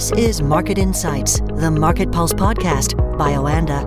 This is Market Insights, the Market Pulse podcast by Oanda.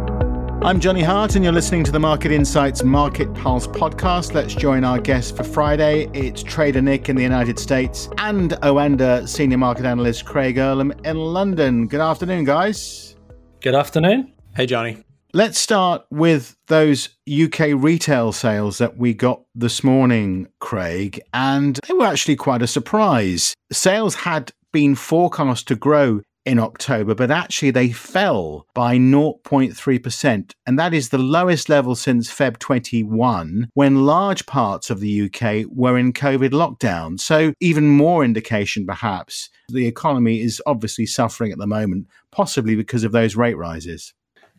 I'm Johnny Hart, and you're listening to the Market Insights Market Pulse podcast. Let's join our guest for Friday. It's Trader Nick in the United States and Oanda Senior Market Analyst Craig Erlam in London. Good afternoon, guys. Good afternoon. Hey, Johnny. Let's start with those UK retail sales that we got this morning, Craig, and they were actually quite a surprise. Sales had been forecast to grow in October, but actually they fell by 0.3%. And that is the lowest level since Feb 21, when large parts of the UK were in COVID lockdown. So, even more indication perhaps the economy is obviously suffering at the moment, possibly because of those rate rises.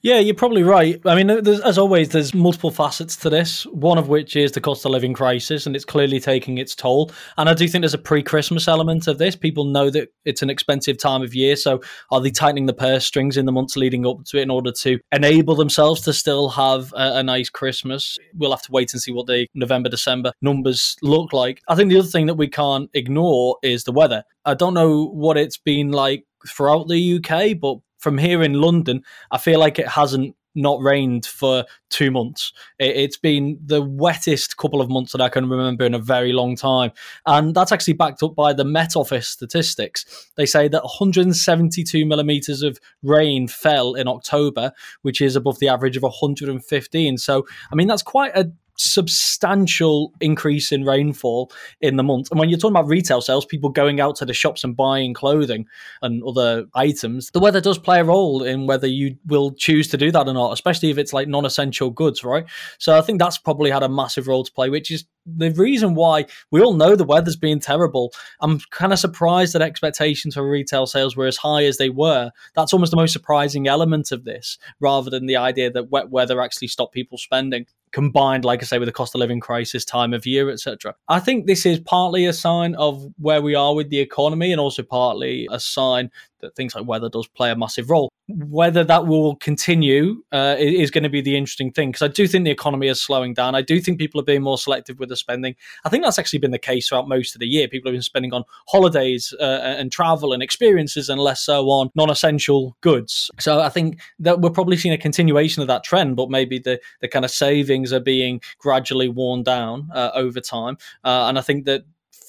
Yeah, you're probably right. I mean, as always, there's multiple facets to this. One of which is the cost of living crisis, and it's clearly taking its toll. And I do think there's a pre-Christmas element of this. People know that it's an expensive time of year, so are they tightening the purse strings in the months leading up to it in order to enable themselves to still have a, a nice Christmas? We'll have to wait and see what the November, December numbers look like. I think the other thing that we can't ignore is the weather. I don't know what it's been like throughout the UK, but from here in London, I feel like it hasn't not rained for two months. It, has been the wettest couple of months that I can remember in a very long time. And that's actually backed up by the Met Office statistics. They say that 172 millimeters of rain fell in October, which is above the average of 115. So, I mean, that's quite a substantial increase in rainfall in the month. And when you're talking about retail sales, people going out to the shops and buying clothing and other items, the weather does play a role in whether you will choose to do that or not, especially if it's like non essential goods, right? So I think that's probably had a massive role to play, which is the reason why we all know the weather's been terrible. I'm kind of surprised that expectations for retail sales were as high as they were. That's almost the most surprising element of this, rather than the idea that wet weather actually stopped people spending combined, like I say, with the cost of living crisis, time of year, etc. I think this is partly a sign of where we are with the economy, and also partly a sign that things like weather does play a massive role. Whether that will continue uh, is going to be the interesting thing because I do think the economy is slowing down. I do think people are being more selective with the spending. I think that's actually been the case throughout most of the year. People have been spending on holidays uh, and travel and experiences and less so on non essential goods. So I think that we're probably seeing a continuation of that trend, but maybe the, the kind of savings are being gradually worn down uh, over time. Uh, and I think that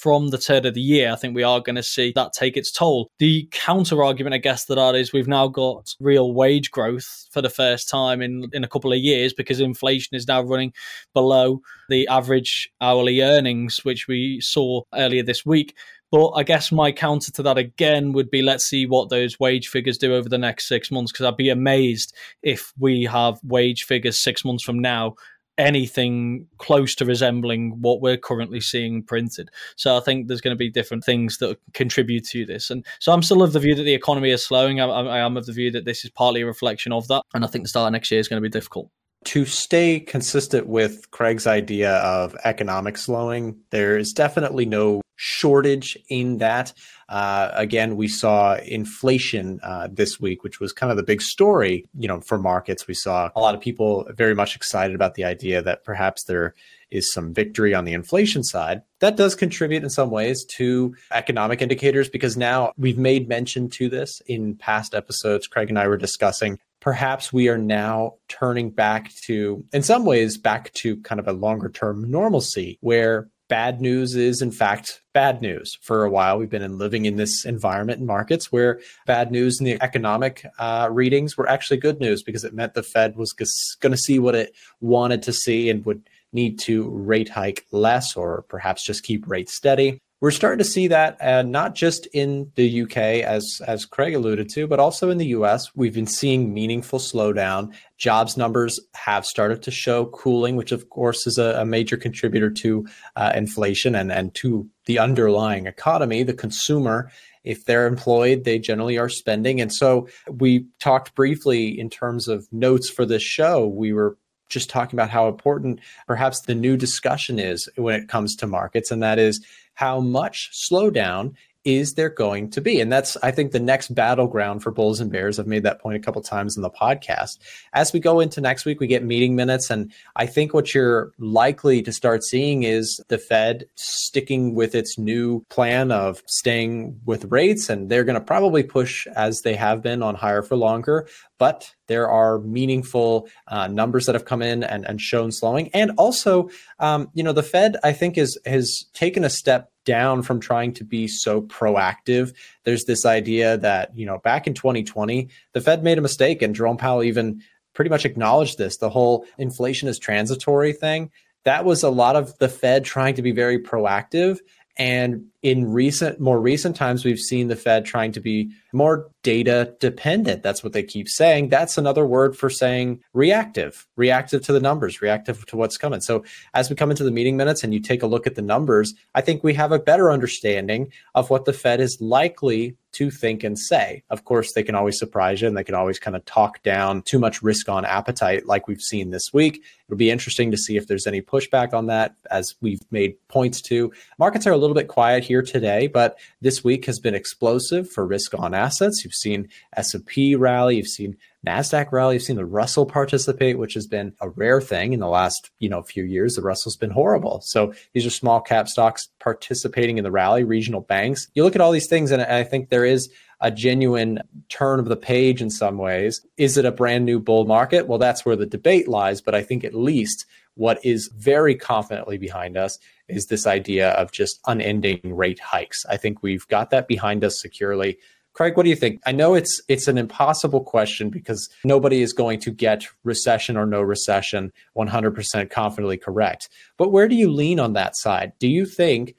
from the turn of the year, I think we are going to see that take its toll. The counter argument, I guess, that is we've now got real wage growth for the first time in, in a couple of years because inflation is now running below the average hourly earnings, which we saw earlier this week. But I guess my counter to that again would be let's see what those wage figures do over the next six months because I'd be amazed if we have wage figures six months from now anything close to resembling what we're currently seeing printed. So I think there's going to be different things that contribute to this. And so I'm still of the view that the economy is slowing. I, I am of the view that this is partly a reflection of that. And I think the start of next year is going to be difficult. To stay consistent with Craig's idea of economic slowing, there is definitely no shortage in that. Uh, again, we saw inflation uh, this week, which was kind of the big story, you know, for markets. We saw a lot of people very much excited about the idea that perhaps there is some victory on the inflation side. That does contribute in some ways to economic indicators because now we've made mention to this in past episodes. Craig and I were discussing perhaps we are now turning back to, in some ways, back to kind of a longer term normalcy where bad news is in fact bad news. For a while we've been in living in this environment in markets where bad news in the economic uh, readings were actually good news because it meant the fed was going to see what it wanted to see and would need to rate hike less or perhaps just keep rates steady we're starting to see that uh, not just in the UK, as as Craig alluded to, but also in the US. We've been seeing meaningful slowdown. Jobs numbers have started to show cooling, which of course is a, a major contributor to uh, inflation and and to the underlying economy, the consumer. If they're employed, they generally are spending. And so we talked briefly in terms of notes for this show. We were just talking about how important perhaps the new discussion is when it comes to markets, and that is how much slowdown is there going to be? And that's, I think, the next battleground for Bulls and Bears. I've made that point a couple times in the podcast. As we go into next week, we get meeting minutes. And I think what you're likely to start seeing is the Fed sticking with its new plan of staying with rates. And they're going to probably push as they have been on higher for longer but there are meaningful uh, numbers that have come in and, and shown slowing. And also, um, you know, the Fed, I think, is has taken a step down from trying to be so proactive. There's this idea that, you know, back in 2020, the Fed made a mistake, and Jerome Powell even pretty much acknowledged this the whole inflation is transitory thing. That was a lot of the Fed trying to be very proactive. And in recent, more recent times, we've seen the Fed trying to be more data dependent. That's what they keep saying. That's another word for saying reactive, reactive to the numbers, reactive to what's coming. So as we come into the meeting minutes and you take a look at the numbers, I think we have a better understanding of what the Fed is likely to think and say. Of course, they can always surprise you and they can always kind of talk down too much risk on appetite, like we've seen this week. It'll be interesting to see if there's any pushback on that, as we've made points to. Markets are a little bit quiet here today, but this week has been explosive for risk on assets. You've seen S&P rally, you've seen Nasdaq rally, you've seen the Russell participate, which has been a rare thing in the last you know few years. The Russell's been horrible. So these are small cap stocks participating in the rally. Regional banks. You look at all these things, and I think there is a genuine turn of the page in some ways. Is it a brand new bull market? Well, that's where the debate lies. But I think at least what is very confidently behind us is this idea of just unending rate hikes. I think we've got that behind us securely. Craig, what do you think? I know it's it's an impossible question because nobody is going to get recession or no recession 100% confidently correct. But where do you lean on that side? Do you think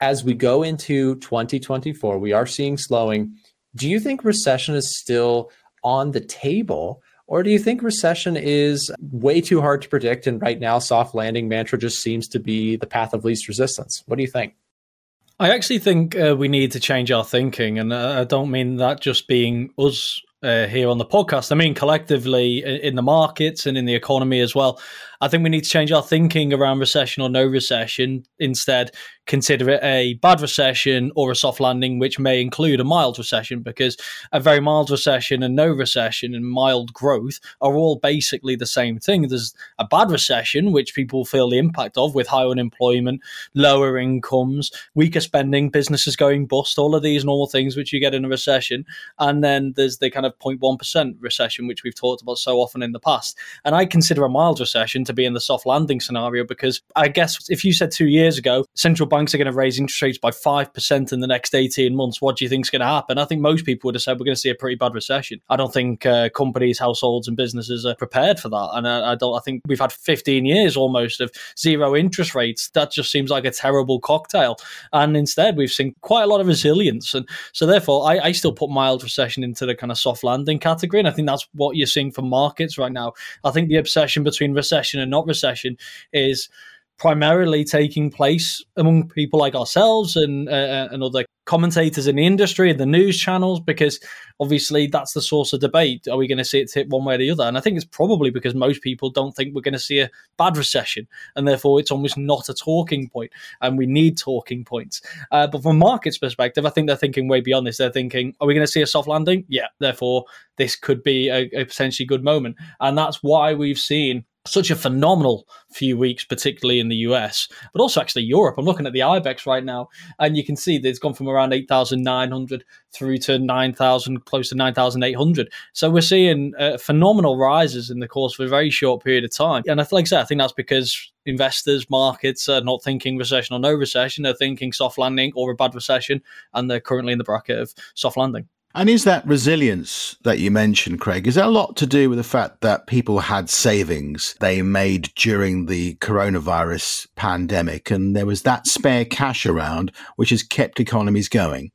as we go into 2024, we are seeing slowing, do you think recession is still on the table or do you think recession is way too hard to predict and right now soft landing mantra just seems to be the path of least resistance? What do you think? I actually think uh, we need to change our thinking, and uh, I don't mean that just being us uh, here on the podcast. I mean collectively in the markets and in the economy as well. I think we need to change our thinking around recession or no recession. Instead, consider it a bad recession or a soft landing, which may include a mild recession, because a very mild recession and no recession and mild growth are all basically the same thing. There's a bad recession, which people feel the impact of with high unemployment, lower incomes, weaker spending, businesses going bust, all of these normal things which you get in a recession. And then there's the kind of 0.1% recession, which we've talked about so often in the past. And I consider a mild recession to be in the soft landing scenario because I guess if you said two years ago central banks are going to raise interest rates by 5% in the next 18 months, what do you think is going to happen? I think most people would have said we're going to see a pretty bad recession. I don't think uh, companies, households, and businesses are prepared for that. And I, I don't, I think we've had 15 years almost of zero interest rates. That just seems like a terrible cocktail. And instead, we've seen quite a lot of resilience. And so, therefore, I, I still put mild recession into the kind of soft landing category. And I think that's what you're seeing for markets right now. I think the obsession between recession recession and not recession is primarily taking place among people like ourselves and uh, and other commentators in the industry and the news channels because obviously that's the source of debate. Are we going to see it tip one way or the other? And i think it's probably because most people don't think we're going to see a bad recession and therefore it's almost not a talking point and we need talking points. Uh, but from markets perspective i think they're thinking way beyond this. They're thinking are we going to see a soft landing? Yeah therefore this could be a, a potentially good moment. And that's why we've seen such a phenomenal few weeks, particularly in the US, but also actually Europe. I'm looking at the IBEX right now, and you can see that it's gone from around 8,900 through to 9,000, close to 9,800. So we're seeing uh, phenomenal rises in the course of a very short period of time. And like I said, I think that's because investors, markets are not thinking recession or no recession. They're thinking soft landing or a bad recession, and they're currently in the bracket of soft landing. And is that resilience that you mentioned, Craig, is that a lot to do with the fact that people had savings they made during the coronavirus pandemic and there was that spare cash around which has kept economies going?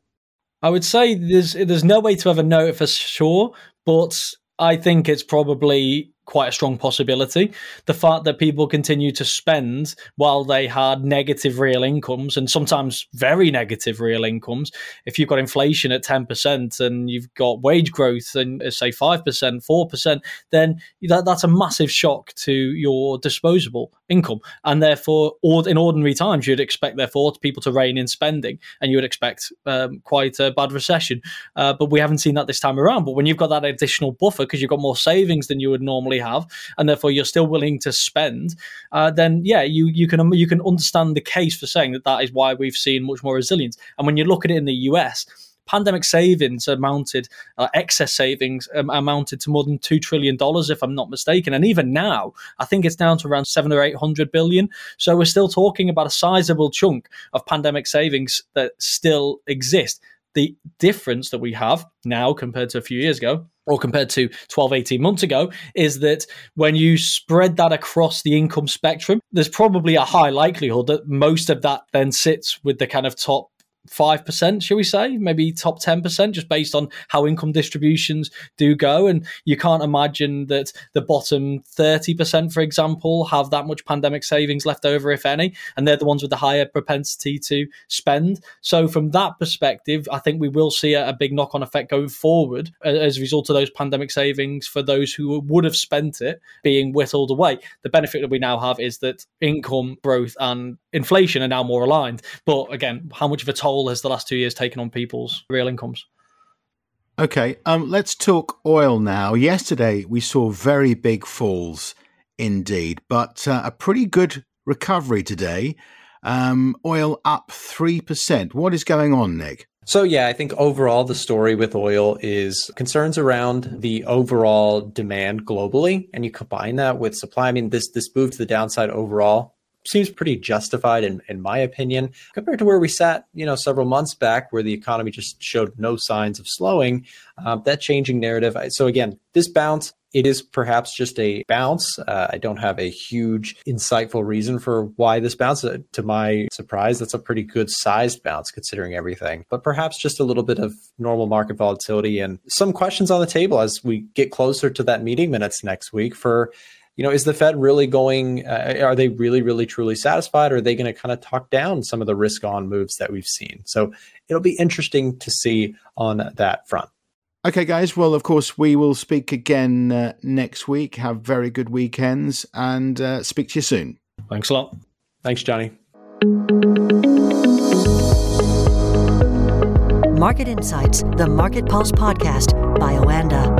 I would say there's there's no way to ever know it for sure, but I think it's probably quite a strong possibility. The fact that people continue to spend while they had negative real incomes and sometimes very negative real incomes. If you've got inflation at 10% and you've got wage growth and uh, say 5%, 4%, then that, that's a massive shock to your disposable income. And therefore, in ordinary times, you'd expect, therefore, people to rein in spending and you would expect um, quite a bad recession. Uh, but we haven't seen that this time around. But when you've got that additional buffer, because you've got more savings than you would normally have, and therefore you're still willing to spend, uh, then yeah, you you can you can understand the case for saying that that is why we've seen much more resilience. And when you look at it in the US, pandemic savings amounted, uh, excess savings um, amounted to more than two trillion dollars, if I'm not mistaken. And even now, I think it's down to around seven or eight hundred billion. So we're still talking about a sizable chunk of pandemic savings that still exist. The difference that we have now compared to a few years ago or compared to 12, 18 months ago, is that when you spread that across the income spectrum, there's probably a high likelihood that most of that then sits with the kind of top 5%, shall we say, maybe top 10%, just based on how income distributions do go. And you can't imagine that the bottom 30%, for example, have that much pandemic savings left over, if any. And they're the ones with the higher propensity to spend. So, from that perspective, I think we will see a, a big knock on effect going forward as a result of those pandemic savings for those who would have spent it being whittled away. The benefit that we now have is that income growth and inflation are now more aligned. But again, how much of a toll has the last two years taken on people's real incomes? Okay, um, let's talk oil now. Yesterday, we saw very big falls indeed, but uh, a pretty good recovery today. Um, oil up 3%. What is going on, Nick? So, yeah, I think overall the story with oil is concerns around the overall demand globally. And you combine that with supply. I mean, this, this move to the downside overall seems pretty justified in, in my opinion compared to where we sat you know several months back where the economy just showed no signs of slowing um, that changing narrative so again this bounce it is perhaps just a bounce. Uh, I don't have a huge, insightful reason for why this bounce. Uh, to my surprise, that's a pretty good sized bounce considering everything, but perhaps just a little bit of normal market volatility and some questions on the table as we get closer to that meeting minutes next week for you know, is the Fed really going? Uh, are they really, really, truly satisfied? Or are they going to kind of talk down some of the risk on moves that we've seen? So it'll be interesting to see on that front. Okay, guys. Well, of course, we will speak again uh, next week. Have very good weekends and uh, speak to you soon. Thanks a lot. Thanks, Johnny. Market Insights, the Market Pulse podcast by Oanda.